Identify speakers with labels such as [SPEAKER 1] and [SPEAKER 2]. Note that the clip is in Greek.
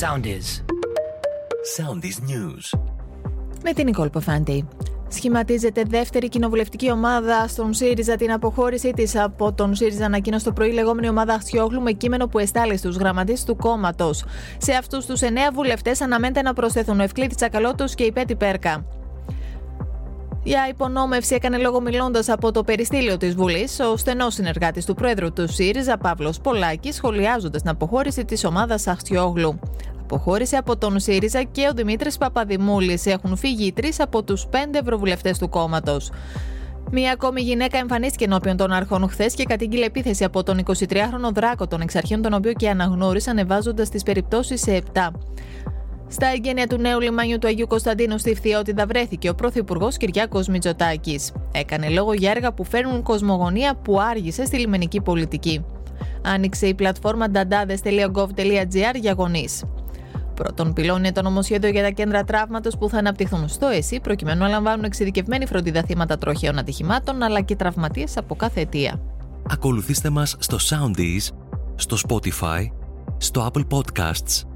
[SPEAKER 1] Soundies.
[SPEAKER 2] Soundies News.
[SPEAKER 3] Με την Νικόλ Ποφάντη. Σχηματίζεται δεύτερη κοινοβουλευτική ομάδα στον ΣΥΡΙΖΑ την αποχώρησή της από τον ΣΥΡΙΖΑ ανακοίνωσε το πρωί λεγόμενη ομάδα Αχτιόγλου με κείμενο που εστάλει στους γραμματείς του κόμματος. Σε αυτούς τους εννέα βουλευτές αναμένεται να προσθεθούν ο Ευκλήτη Τσακαλώτος και η Πέτη Πέρκα. Για υπονόμευση έκανε λόγο μιλώντας από το περιστήλιο της Βουλής ο στενός συνεργάτης του Πρόεδρου του ΣΥΡΙΖΑ, Παύλος Πολάκης, σχολιάζοντας την αποχώρηση της ομάδας Αχτιόγλου. Αποχώρησε από τον ΣΥΡΙΖΑ και ο Δημήτρης Παπαδημούλης. Έχουν φύγει οι τρεις από τους πέντε ευρωβουλευτές του κόμματος. Μία ακόμη γυναίκα εμφανίστηκε ενώπιον των αρχών χθες και κατήγγειλε επίθεση από τον 23χρονο Δράκο, τον εξαρχείων τον οποίο και αναγνώρισαν, ανεβάζοντα τις περιπτώσεις σε 7. Στα εγγένεια του νέου λιμάνιου του Αγίου Κωνσταντίνου στη Φθιότητα βρέθηκε ο Πρωθυπουργός Κυριάκος Μητσοτάκης. Έκανε λόγο για έργα που φέρνουν κοσμογονία που άργησε στη λιμενική πολιτική. Άνοιξε η πλατφόρμα dandades.gov.gr για γονείς. Πρώτον, πυλώνει το νομοσχέδιο για τα κέντρα τραύματος που θα αναπτυχθούν στο ΕΣΥ, προκειμένου να λαμβάνουν εξειδικευμένη φροντίδα θύματα τροχαίων ατυχημάτων αλλά και τραυματίες από κάθε αιτία.
[SPEAKER 2] Ακολουθήστε μας στο Soundees, στο Spotify, στο Apple Podcasts